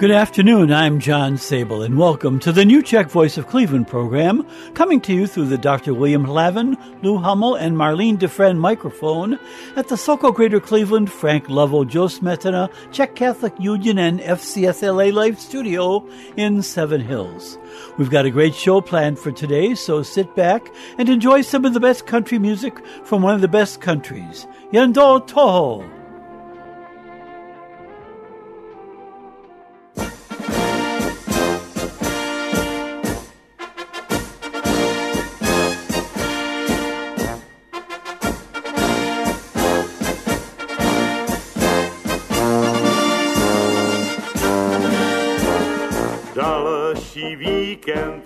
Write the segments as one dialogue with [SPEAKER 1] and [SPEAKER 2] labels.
[SPEAKER 1] Good afternoon. I'm John Sable, and welcome to the new Czech Voice of Cleveland program, coming to you through the Dr. William Lavin, Lou Hummel, and Marlene DeFriend microphone at the Sokol Greater Cleveland, Frank Lovell, Joe Smetana, Czech Catholic Union, and FCSLA Live studio in Seven Hills. We've got a great show planned for today, so sit back and enjoy some of the best country music from one of the best countries, Yendo Toho.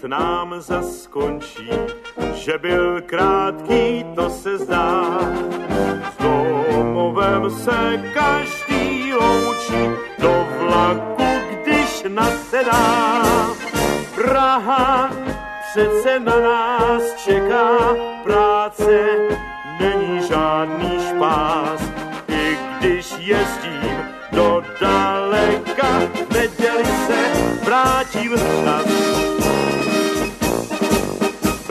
[SPEAKER 2] Nám zaskončí, že byl krátký, to se zdá. S domovem se každý loučí, do vlaku, když nasedá. Praha přece na nás čeká, práce není žádný špás. I když jezdím do daleka, neděli se vrátím včas.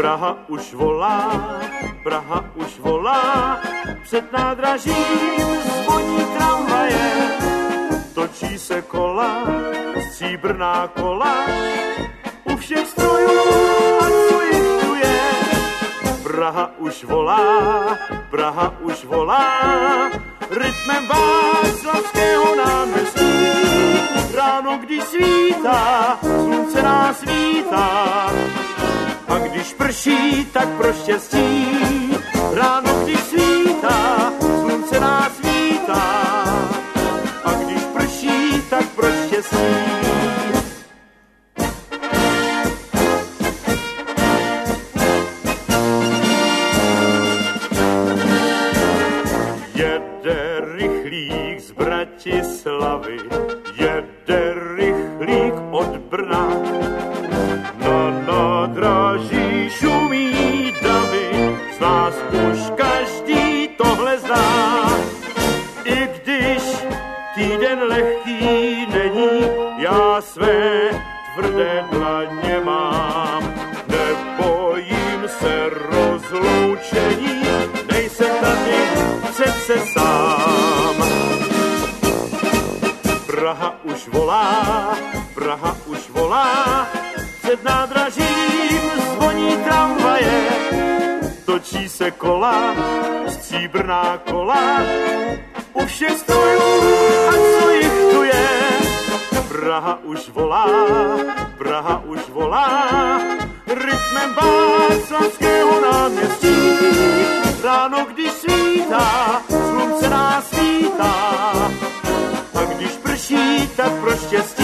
[SPEAKER 2] Praha už volá, Praha už volá, před nádražím zvoní tramvaje, točí se kola, stříbrná kola, u všech strojů a co jich je. Praha už volá, Praha už volá, rytmem Václavského náměstí. Ráno, když svítá, slunce nás vítá, a když prší, tak pro štěstí. Ráno, když svítá, slunce nás vítá. A když prší, tak pro štěstí. Jede rychlík z Bratislavy, své tvrdé dlaně mám. Nebojím se rozloučení, nejsem tady přece sám. Praha už volá, Praha už volá, před nádražím zvoní tramvaje, točí se kola, stříbrná kola, u všech strojů a Praha už volá, Praha už volá, rytmem Václavského náměstí. Ráno, když svítá, slunce nás vítá, a když prší, tak pro štěstí.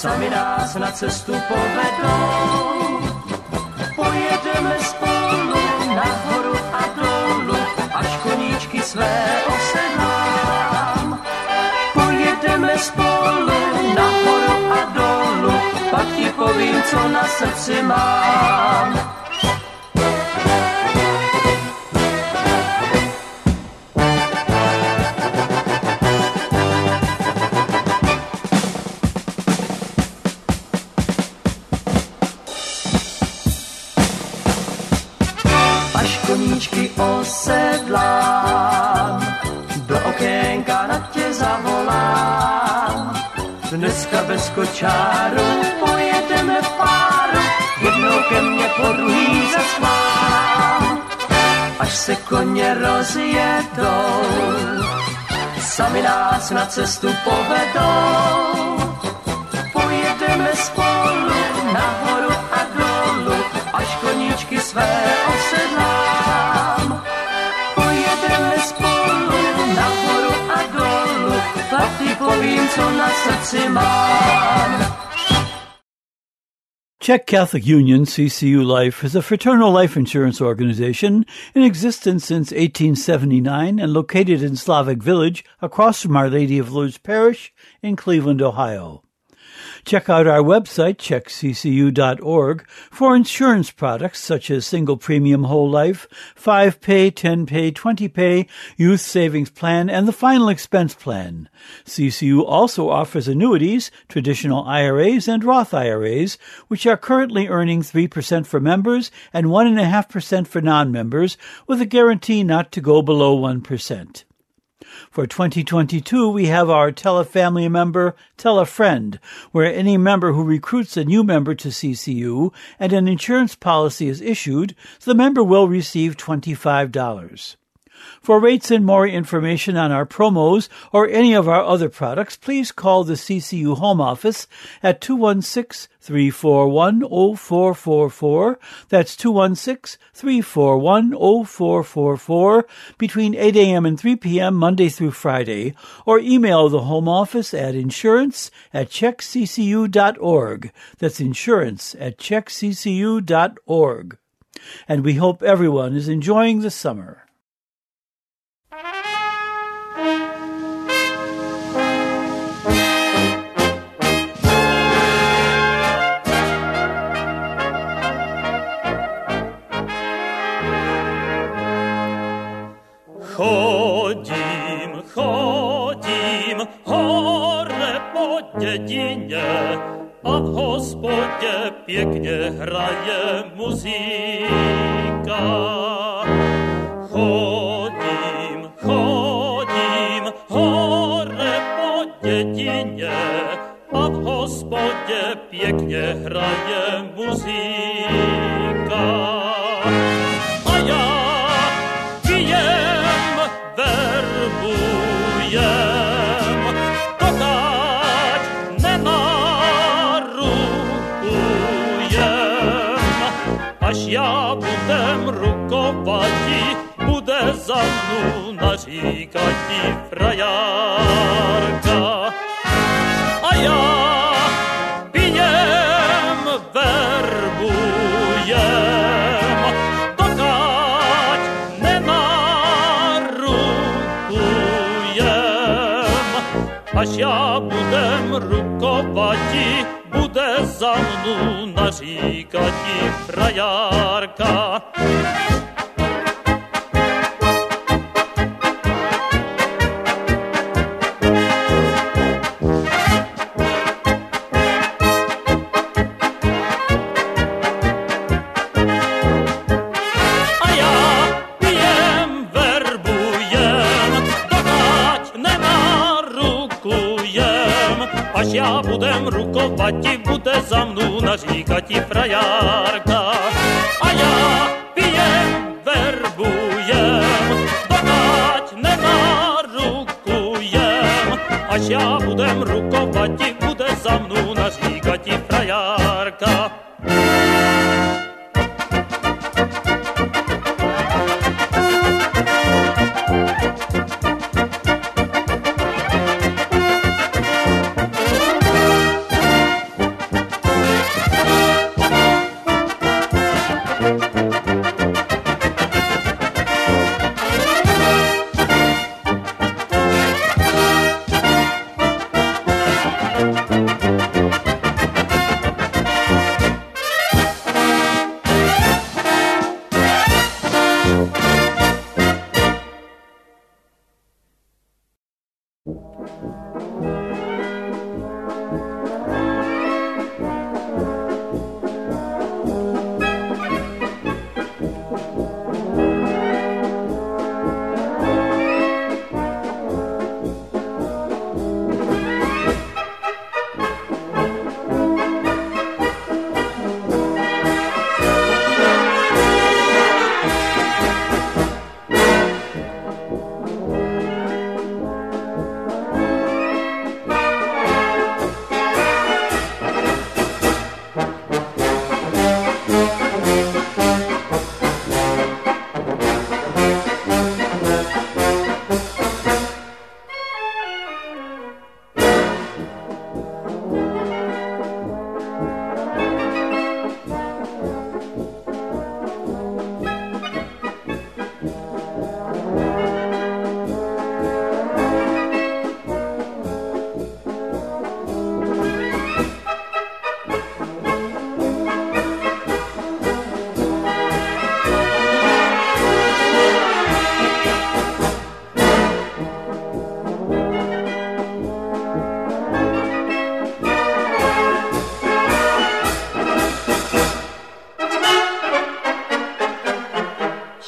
[SPEAKER 3] Sami nás na cestu povedou. Pojedeme spolu nahoru a dolů, až koníčky své osedlám. Pojedeme spolu nahoru a dolů, pak ti povím, co na srdci mám. Bez kočáru pojedeme v páru, jednou ke mně po druhý zaschvám. Až se koně rozjedou, sami nás na cestu povedou. Pojedeme spolu povím, co na mám.
[SPEAKER 1] Czech Catholic Union, CCU Life, is a fraternal life insurance organization in existence since 1879 and located in Slavic Village across from Our Lady of Lourdes Parish in Cleveland, Ohio. Check out our website, czechccu.org, for insurance products such as single premium whole life, 5 pay, 10 pay, 20 pay, youth savings plan, and the final expense plan. CCU also offers annuities, traditional IRAs, and Roth IRAs, which are currently earning 3% for members and 1.5% for non-members, with a guarantee not to go below 1%. For 2022, we have our Tell a Family Member, Tell a Friend, where any member who recruits a new member to CCU and an insurance policy is issued, the member will receive $25. For rates and more information on our promos or any of our other products, please call the CCU Home Office at 216-341-0444. That's 216-341-0444 between 8 a.m. and 3 p.m. Monday through Friday or email the Home Office at insurance at czechccu.org. That's insurance at czechccu.org. And we hope everyone is enjoying the summer.
[SPEAKER 4] Po dědině a v hospodě pěkně hraje muzika. Chodím, chodím, hore po dědině a v hospodě pěkně hraje muzika. за мну чіка і фраярка, а я п'єм вербуєм, докать не нарукуєм, а ще будем рукопаті, буде за мну чіка і фраярка.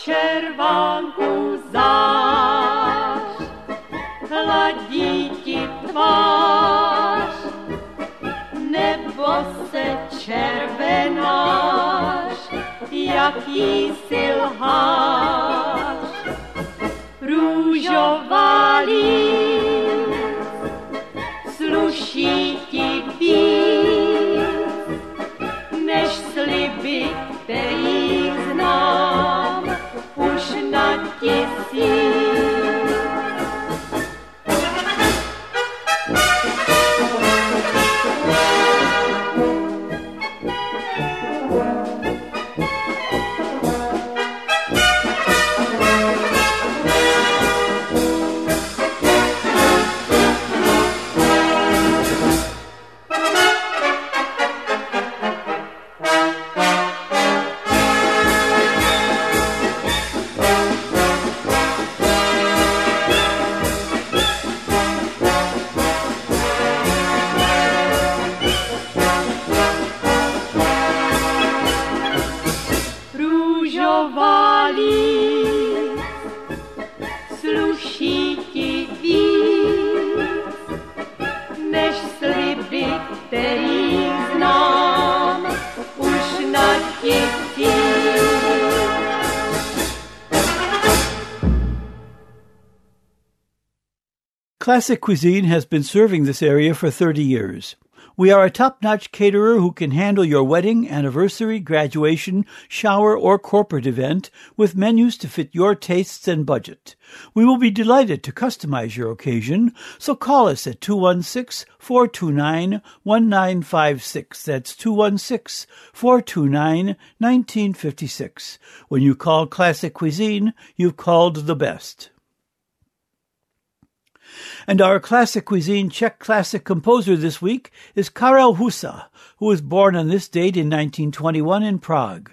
[SPEAKER 4] červánku zář, hladí ti
[SPEAKER 5] tvář, nebo se červenáš, jaký si lháš. Růžová líž,
[SPEAKER 1] Classic Cuisine has been serving this area for 30 years. We are a top-notch caterer who can handle your wedding, anniversary, graduation, shower, or corporate event with menus to fit your tastes and budget. We will be delighted to customize your occasion, so call us at 216-429-1956. That's 216-429-1956. When you call Classic Cuisine, you've called the best. And our classic cuisine Czech classic composer this week is Karel Husa, who was born on this date in 1921 in Prague.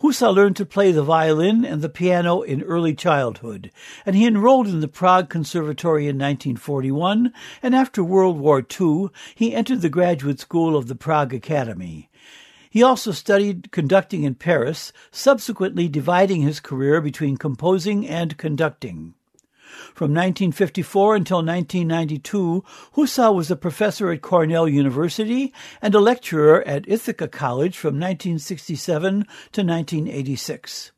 [SPEAKER 1] Husa learned to play the violin and the piano in early childhood, and he enrolled in the Prague Conservatory in 1941, and after World War II, he entered the graduate school of the Prague Academy. He also studied conducting in Paris, subsequently dividing his career between composing and conducting. From 1954 until 1992, Husa was a professor at Cornell University and a lecturer at Ithaca College from 1967 to 1986.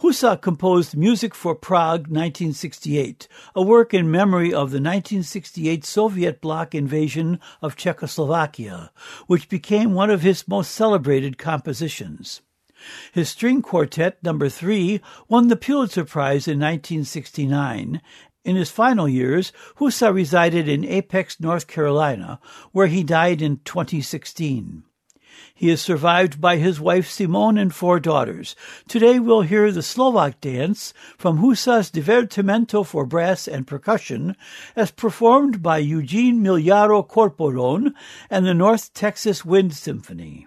[SPEAKER 1] Husa composed Music for Prague 1968, a work in memory of the 1968 Soviet bloc invasion of Czechoslovakia, which became one of his most celebrated compositions. His string quartet, number three, won the Pulitzer Prize in 1969. In his final years, Husa resided in Apex, North Carolina, where he died in 2016. He is survived by his wife Simone and four daughters. Today we'll hear the Slovak dance from Husa's Divertimento for brass and percussion as performed by Eugene Migliaro Corporon and the North Texas Wind Symphony.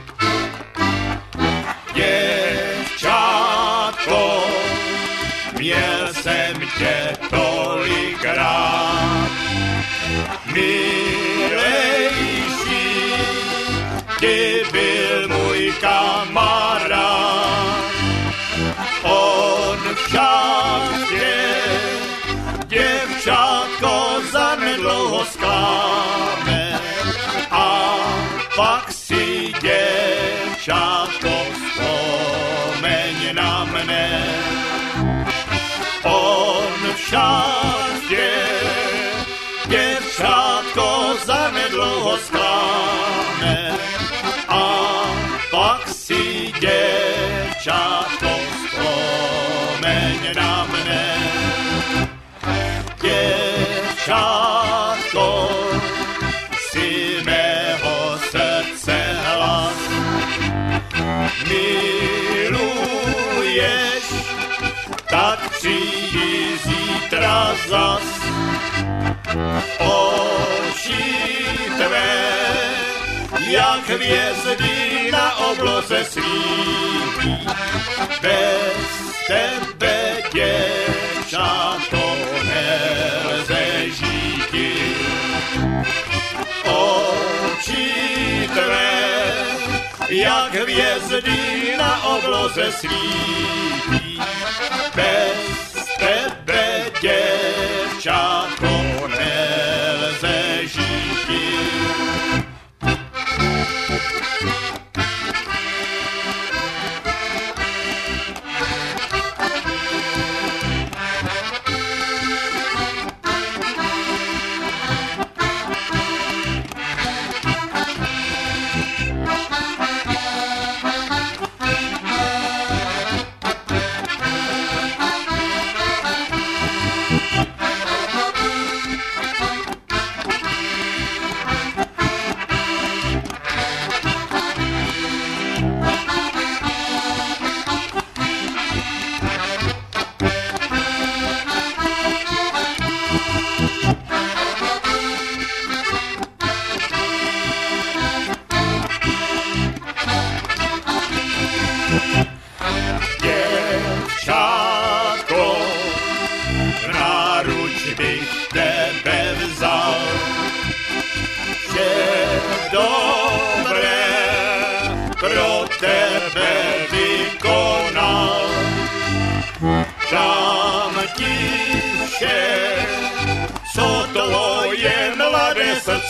[SPEAKER 6] Pak Miluješ, tak přijdi zítra zas. Oči tvé, jak hvězdy na obloze svítí. Bez tebe, děvčátko, jak hvězdy na obloze svítí. Bez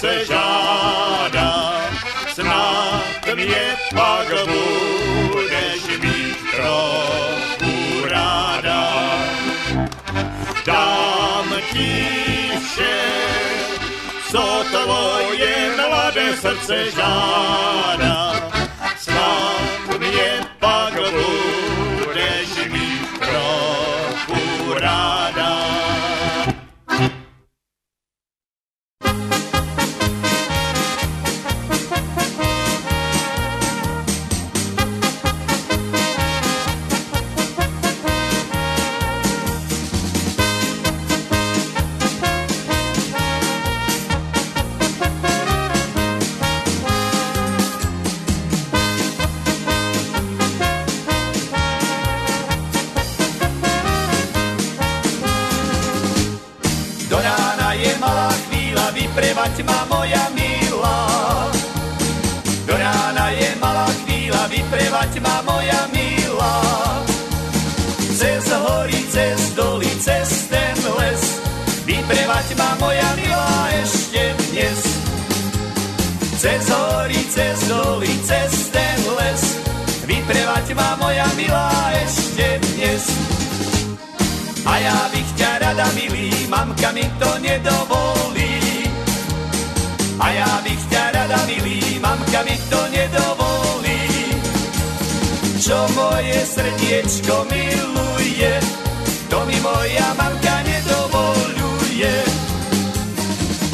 [SPEAKER 6] srdce žádá. Snad mě pak budeš mít trochu ráda. Dám ti vše, co tvoje mladé srdce žádá.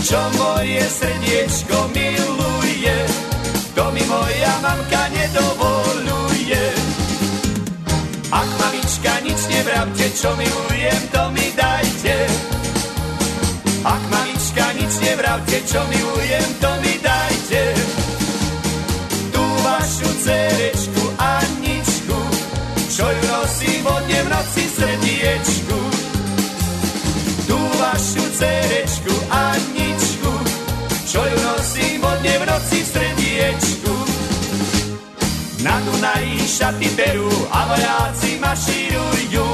[SPEAKER 7] Čo moje srdiečko miluje, to mi moja mamka nedovoluje. Ak mamička nič nevravte, čo milujem, to mi dajte. Ak mamička nič nevravte, čo milujem, to mi dajte. Čo ju nosím vodne v noci srdiečku. Na Dunaji šaty perú a vojáci mašírujú.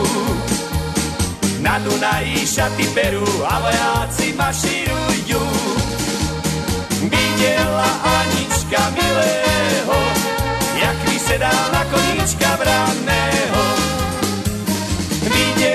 [SPEAKER 7] Na Dunaji šaty perú a vojáci mašírujú. Videla Anička milého, jak vysedá na koníčka braného. Videla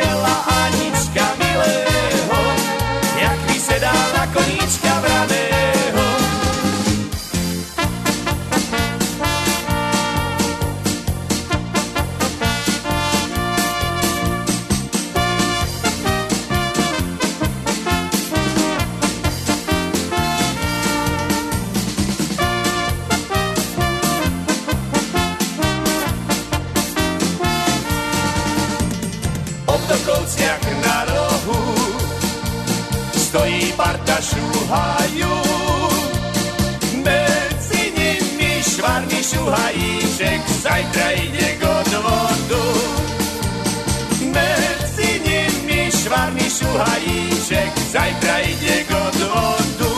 [SPEAKER 7] šuhajíček zajtra ide k odvodu.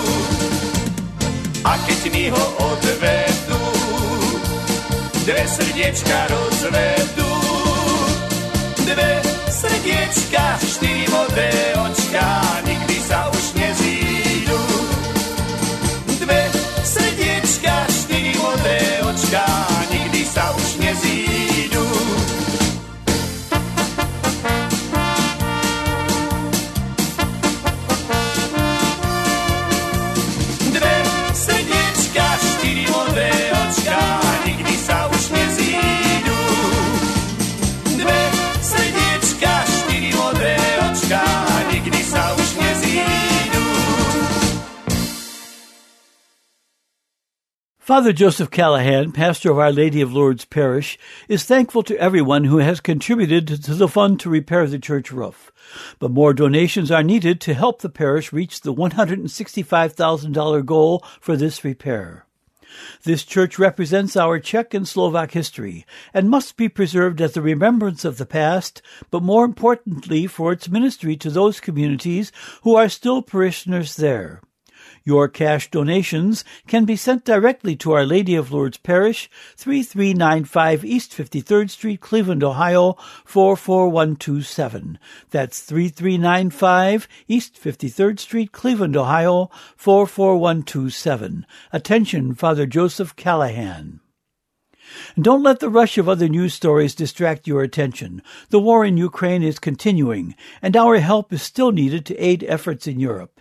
[SPEAKER 7] A keď mi ho odvedú, dve srdiečka rozvedú dve srdiečka, štyri modré očka, nikdy sa už
[SPEAKER 1] Father Joseph Callahan, pastor of Our Lady of Lourdes Parish, is thankful to everyone who has contributed to the fund to repair the church roof. But more donations are needed to help the parish reach the $165,000 goal for this repair. This church represents our Czech and Slovak history and must be preserved as a remembrance of the past, but more importantly for its ministry to those communities who are still parishioners there. Your cash donations can be sent directly to Our Lady of Lourdes Parish, 3395 East 53rd Street, Cleveland, Ohio, 44127. That's 3395 East 53rd Street, Cleveland, Ohio, 44127. Attention, Father Joseph Callahan. Don't let the rush of other news stories distract your attention. The war in Ukraine is continuing, and our help is still needed to aid efforts in Europe.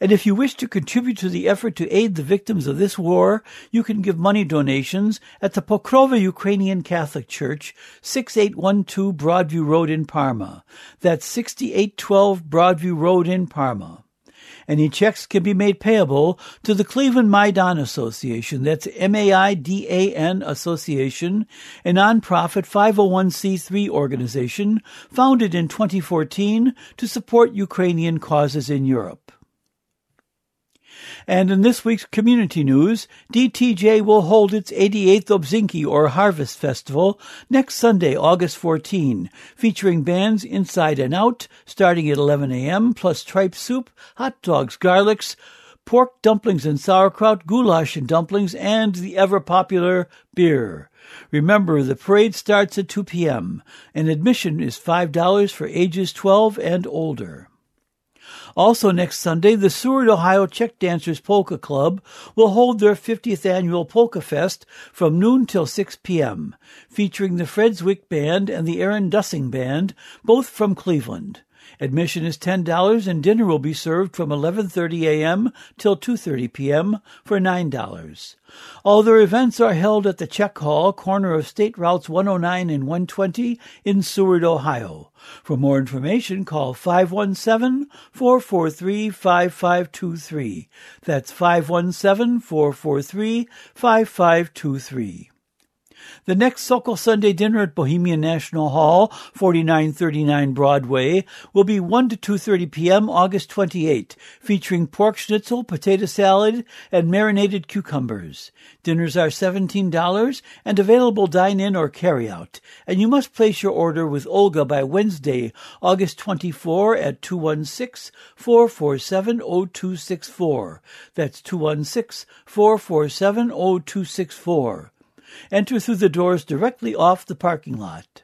[SPEAKER 1] And if you wish to contribute to the effort to aid the victims of this war, you can give money donations at the Pokrova Ukrainian Catholic Church, 6812 Broadview Road in Parma. That's 6812 Broadview Road in Parma. Any checks can be made payable to the Cleveland Maidan Association. That's M-A-I-D-A-N Association, a nonprofit 501c3 organization founded in 2014 to support Ukrainian causes in Europe. And in this week's community news, DTJ will hold its 88th Obzinki or Harvest Festival next Sunday, August 14, featuring bands inside and out starting at 11 a.m., plus tripe soup, hot dogs, garlics, pork dumplings and sauerkraut, goulash and dumplings, and the ever popular beer. Remember, the parade starts at 2 p.m., and admission is $5 for ages 12 and older. Also next Sunday, the Seward, Ohio Czech Dancers Polka Club will hold their 50th annual Polka Fest from noon till 6 p.m., featuring the Fred Ziwich Band and the Aaron Dussing Band, both from Cleveland. Admission is $10 and dinner will be served from 11:30 a.m. till 2:30 p.m. for $9. All their events are held at the Czech Hall, corner of State Routes 109 and 120 in Seward, Ohio. For more information, call 517-443-5523. That's 517-443-5523. The next Sokol Sunday dinner at Bohemian National Hall, 4939 Broadway, will be 1 to 2.30 p.m. August 28, featuring pork schnitzel, potato salad, and marinated cucumbers. Dinners are $17 and available dine-in or carry-out, and you must place your order with Olga by Wednesday, August 24 at 216-447-0264. That's 216-447-0264. Enter through the doors directly off the parking lot.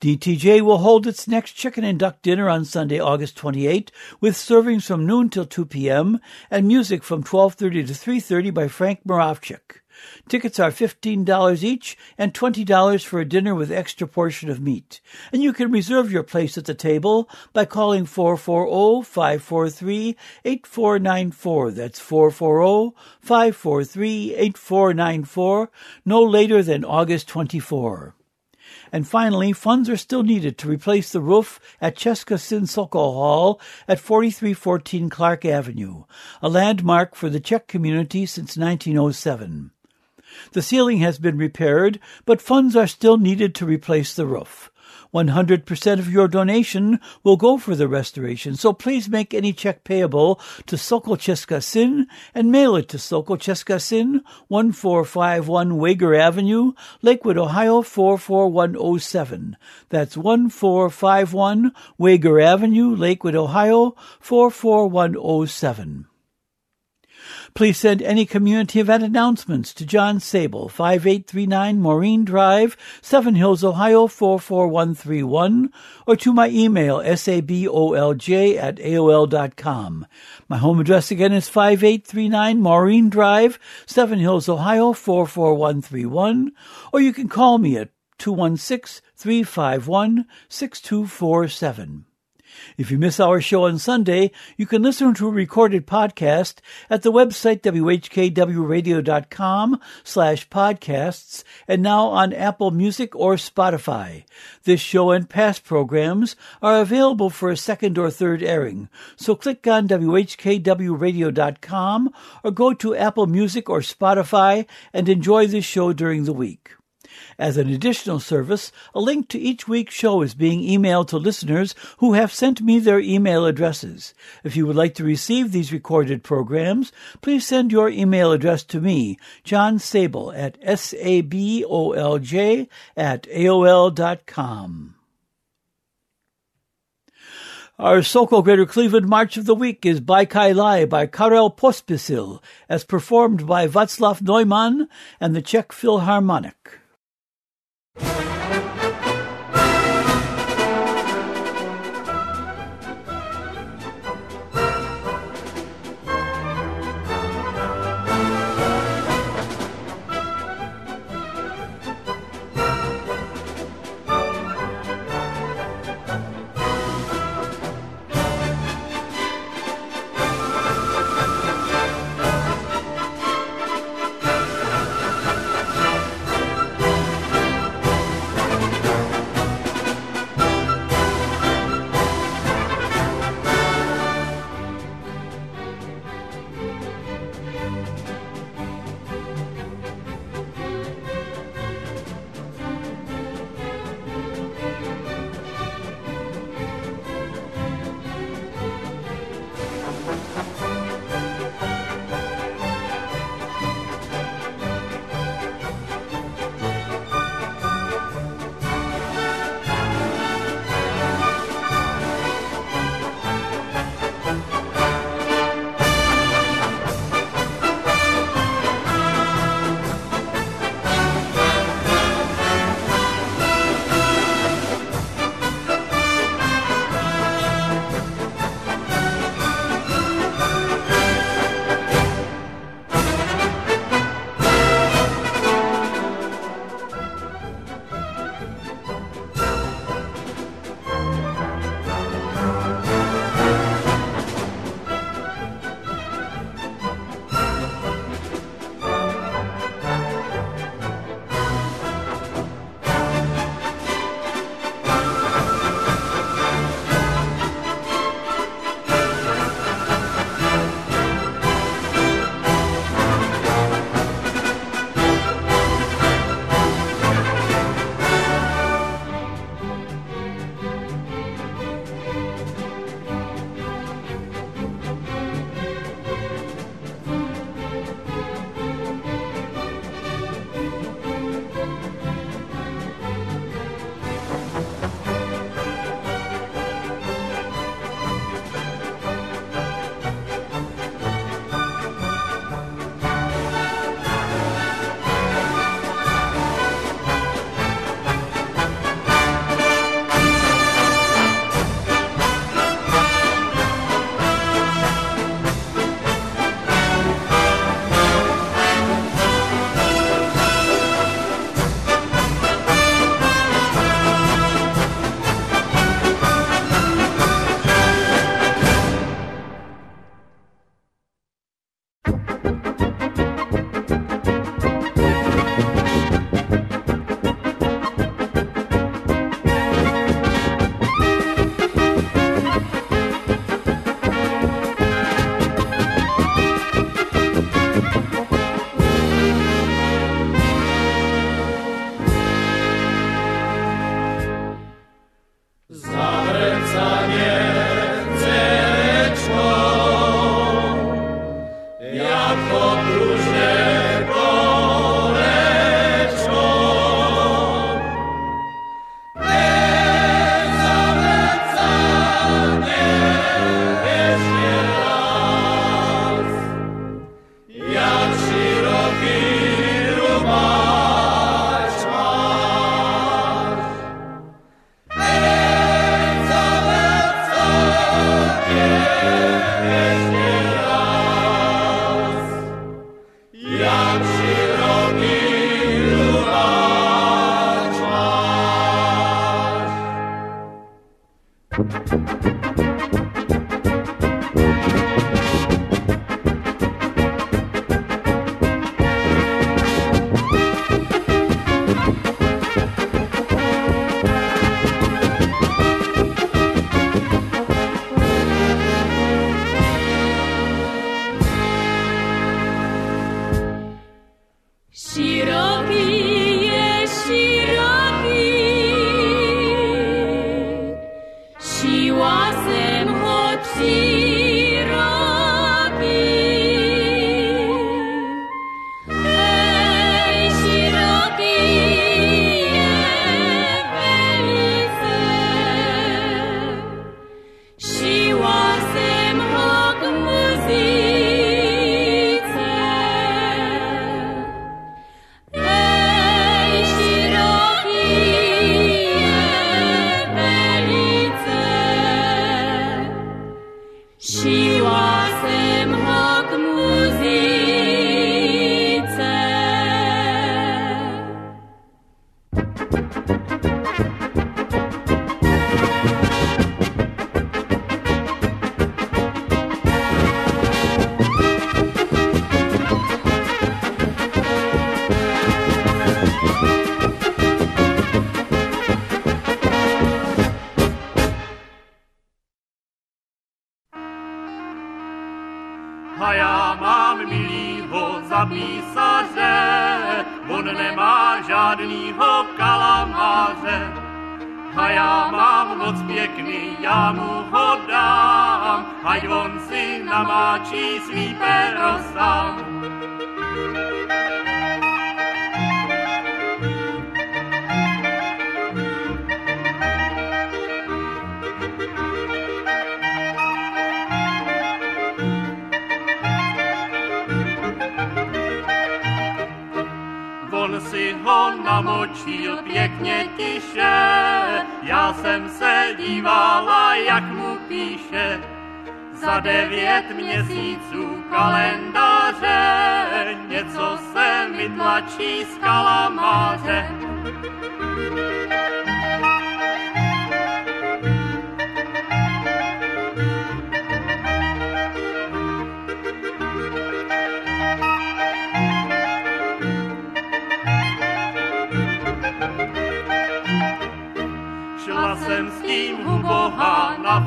[SPEAKER 1] DTJ will hold its next chicken and duck dinner on Sunday, August 28, with servings from noon till 2 p.m. and music from 12:30 to 3:30 by Frank Moravchik. Tickets are $15 each and $20 for a dinner with extra portion of meat. And you can reserve your place at the table by calling 440-543-8494. That's 440-543-8494, no later than August 24. And finally, funds are still needed to replace the roof at Cheska Sin Sokol Hall at 4314 Clark Avenue, a landmark for the Czech community since 1907. The ceiling has been repaired, but funds are still needed to replace the roof. 100% of your donation will go for the restoration, so please make any check payable to Sokol Cheska Sin and mail it to Sokol Cheska Sin, 1451 Wager Avenue, Lakewood, Ohio 44107. That's 1451 Wager Avenue, Lakewood, Ohio 44107. Please send any community event announcements to John Sabol, 5839 Maureen Drive, Seven Hills, Ohio 44131, or to my email, sabolj at aol.com. My home address again is 5839 Maureen Drive, Seven Hills, Ohio 44131, or you can call me at 216 351 6247. If you miss our show on Sunday, you can listen to a recorded podcast at the website whkwradio.com slash podcasts and now on Apple Music or Spotify. This show and past programs are available for a second or third airing, so click on whkwradio.com or go to Apple Music or Spotify and enjoy this show during the week. As an additional service, a link to each week's show is being emailed to listeners who have sent me their email addresses. If you would like to receive these recorded programs, please send your email address to me, John Sabol at S-A-B-O-L-J at AOL.com. Our Sokol Greater Cleveland March of the Week is Bajkai Lai by Karel Pospisil, as performed by Václav Neumann and the Czech Philharmonic.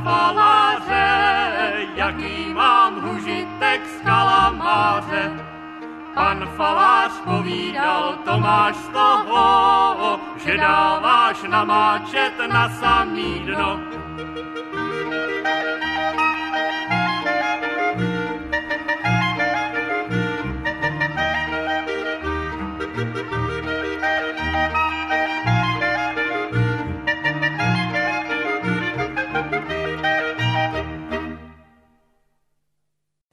[SPEAKER 8] faláře, jaký mám užitek z kalamáře. Pan falář povídal, to máš z toho, že dáváš namáčet na samý dno.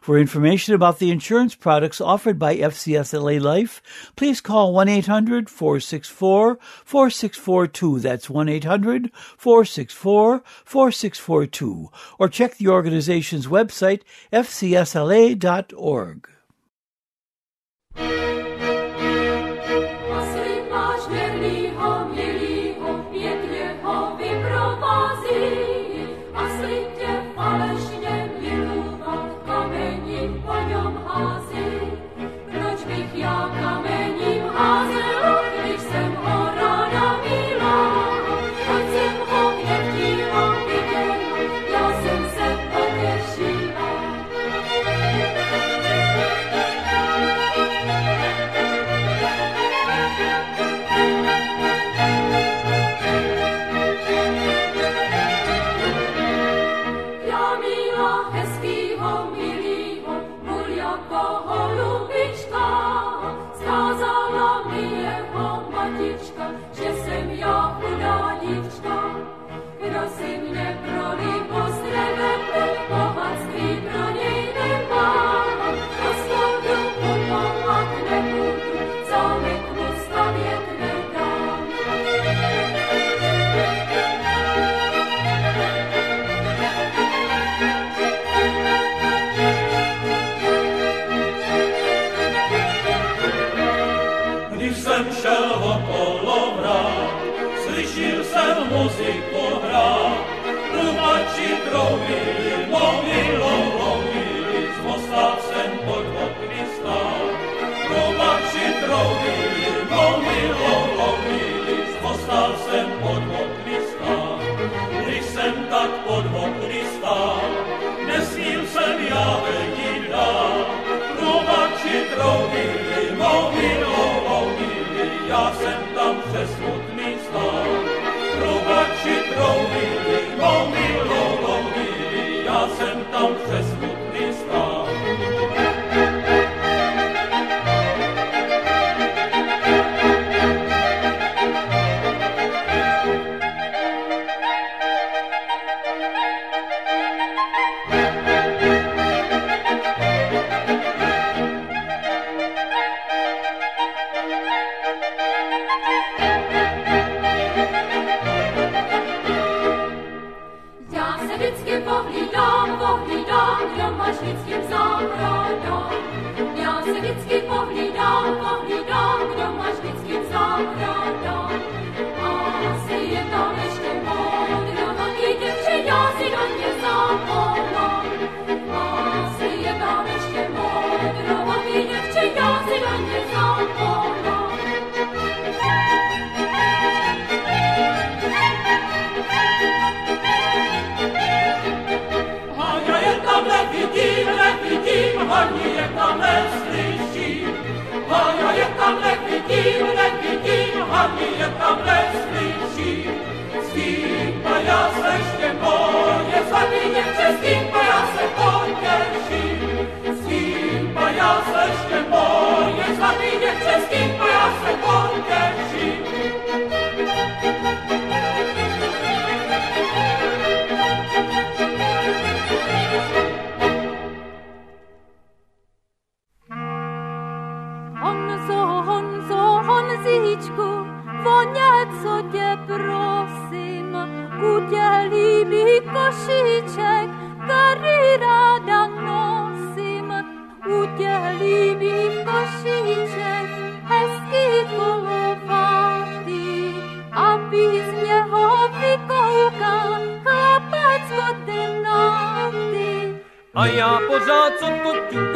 [SPEAKER 1] For information about the insurance products offered by FCSLA Life, please call 1-800-464-4642. That's 1-800-464-4642. Or check the organization's website, fcsla.org.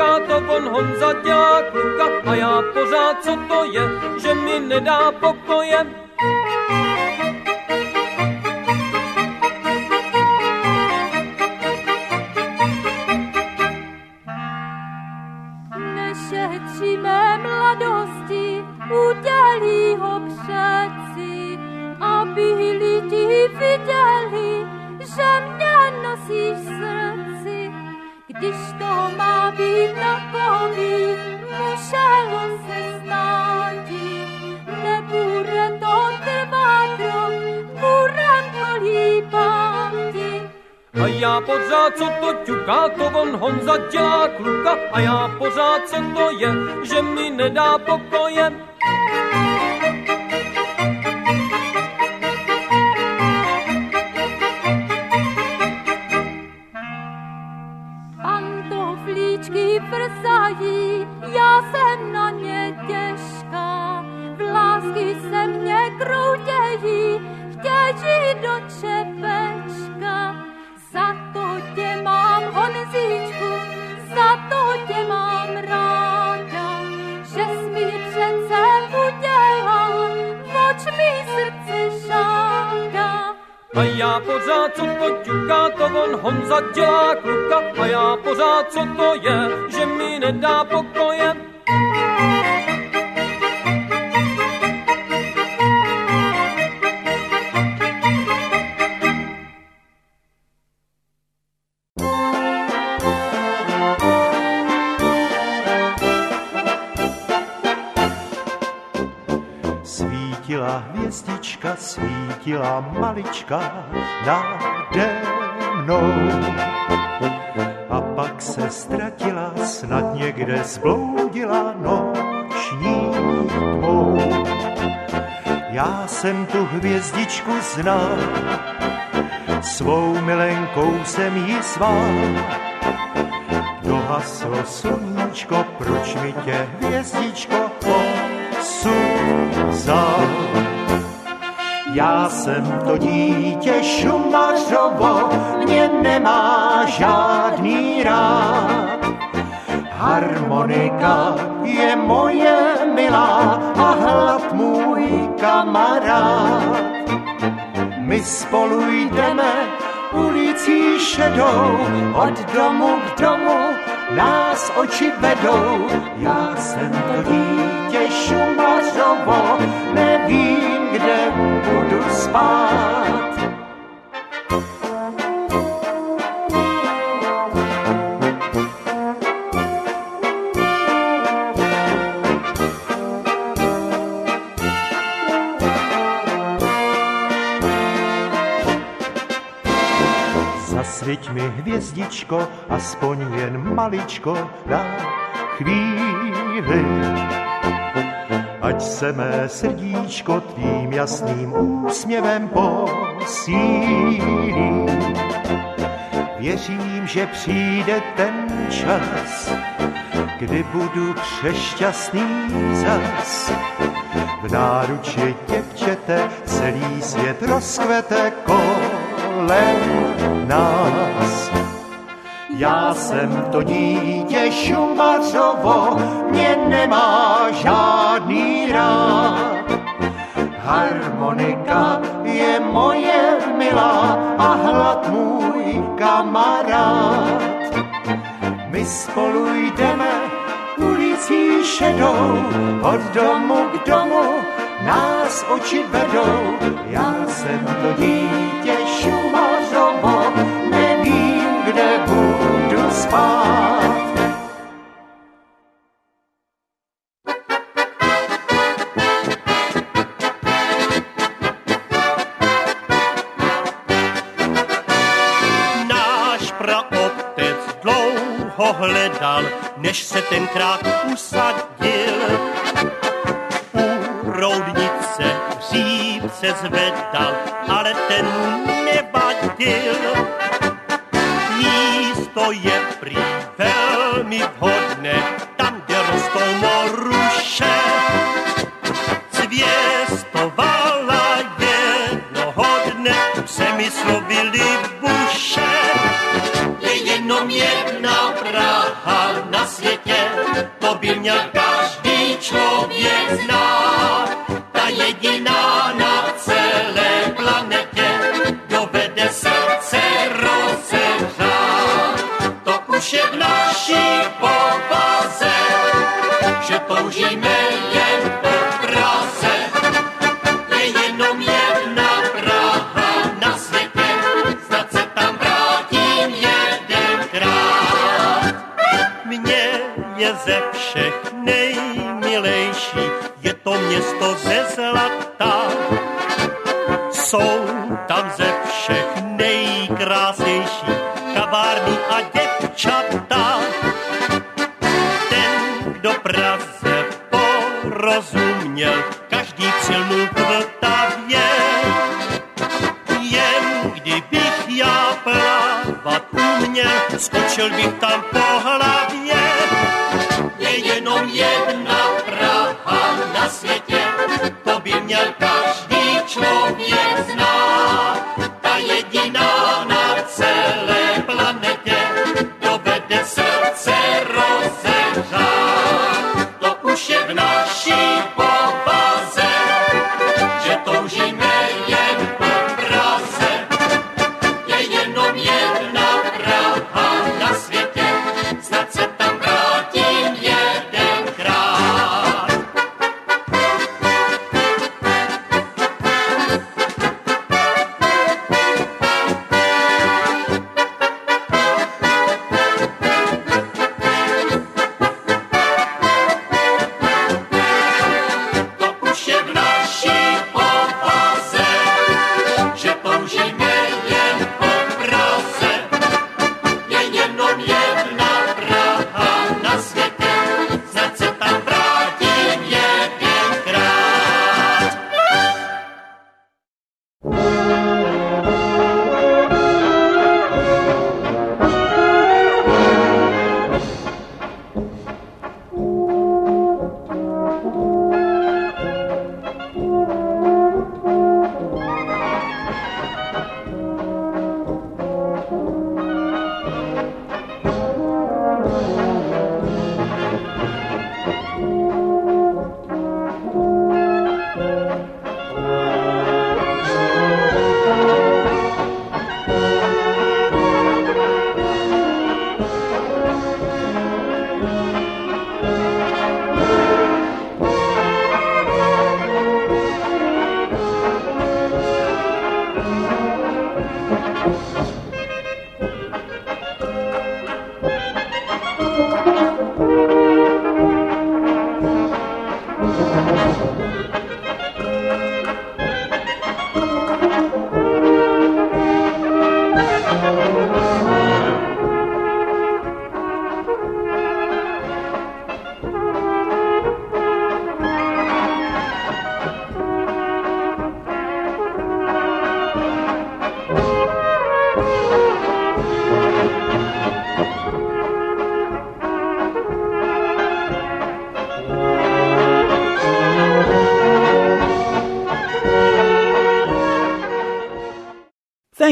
[SPEAKER 9] Říká to von Honza dělá kluka a já pořád co to je, že mi nedá pokoje.
[SPEAKER 10] Nešetříme mladosti, udělí ho přeci, aby lidi viděli, že mě nosíš srdci, když to má
[SPEAKER 9] já pořád, co to ťuká, to on Honza dělá kluka a já pořád, co to je, že mi nedá pokoje. A já pořád, co to ťuká, to on Honza dělá kluka. A já pořád, co to je, že mi nedá pokoje.
[SPEAKER 11] Jedna hvězdička svítila malička nade mnou. A pak se ztratila, snad někde zbloudila noční tmou. Já jsem tu hvězdičku znal, svou milenkou jsem ji zval. Dohaslo sluníčko, proč mi tě hvězdičko osud vzal? Já jsem to dítě Šumařovo, mě nemá žádný rád. Harmonika je moje milá a hlad můj kamarád. My spolu jdeme ulicí šedou, od domu k domu nás oči vedou. Já jsem to dítě Šumařovo, nevím, kde budu spát. Hvězdičko, aspoň jen maličko na chvíli. Ať se mé srdíčko tvým jasným úsměvem posílí. Věřím, že přijde ten čas, kdy budu přešťastný zas. V náruči děvčete celý svět rozkvete kolem nás. Já jsem to dítě Šumařovo, mě nemá žádný rád. Harmonika je moje milá a hlad můj kamarád. My spolu jdeme ulicí šedou, od domu k domu nás oči vedou. Já jsem to dítě Šumařovo,
[SPEAKER 2] než se tenkrát usadil. U roudnice hříb se zvedal, ale ten nevadil. Místo je Mně je ze všech nejmilejší, je to město ze zlata. Jsou tam ze všech nejkrásnější kavárny a děvčata. Ten, kdo Praze porozuměl, každý přilnul k Vltavě. Uměl, skočil bych tam po hlavě. Je jenom jedna Praha na světě, to by měl každý člověk znát.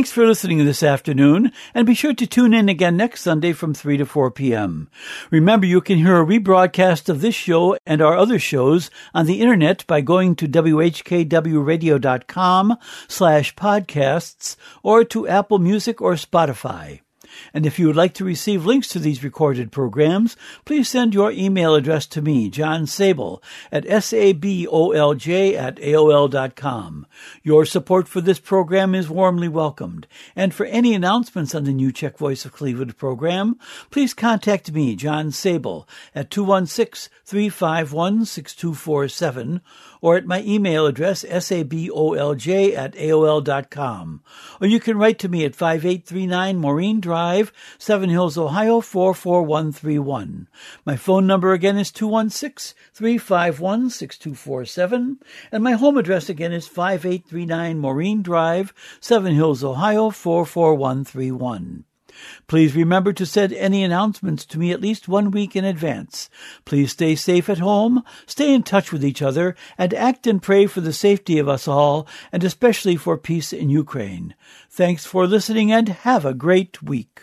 [SPEAKER 1] Thanks for listening this afternoon, and be sure to tune in again next Sunday from 3 to 4 p.m. Remember, you can hear a rebroadcast of this show and our other shows on the internet by going to whkwradio.com slash podcasts or to Apple Music or Spotify. And if you would like to receive links to these recorded programs, please send your email address to me, John Sabol, at sabolj at aol.com. Your support for this program is warmly welcomed. And for any announcements on the New Czech Voice of Cleveland program, please contact me, John Sabol, at 216-351-6247 or at my email address, sabolj at aol.com. Or you can write to me at 5839 Maureen Drive, Seven Hills, Ohio 44131. My phone number again is 216-351-6247, and my home address again is 5839 Maureen Drive, Seven Hills, Ohio 44131. Please remember to send any announcements to me at least one week in advance. Please stay safe at home, stay in touch with each other, and act and pray for the safety of us all, and especially for peace in Ukraine. Thanks for listening and have a great week.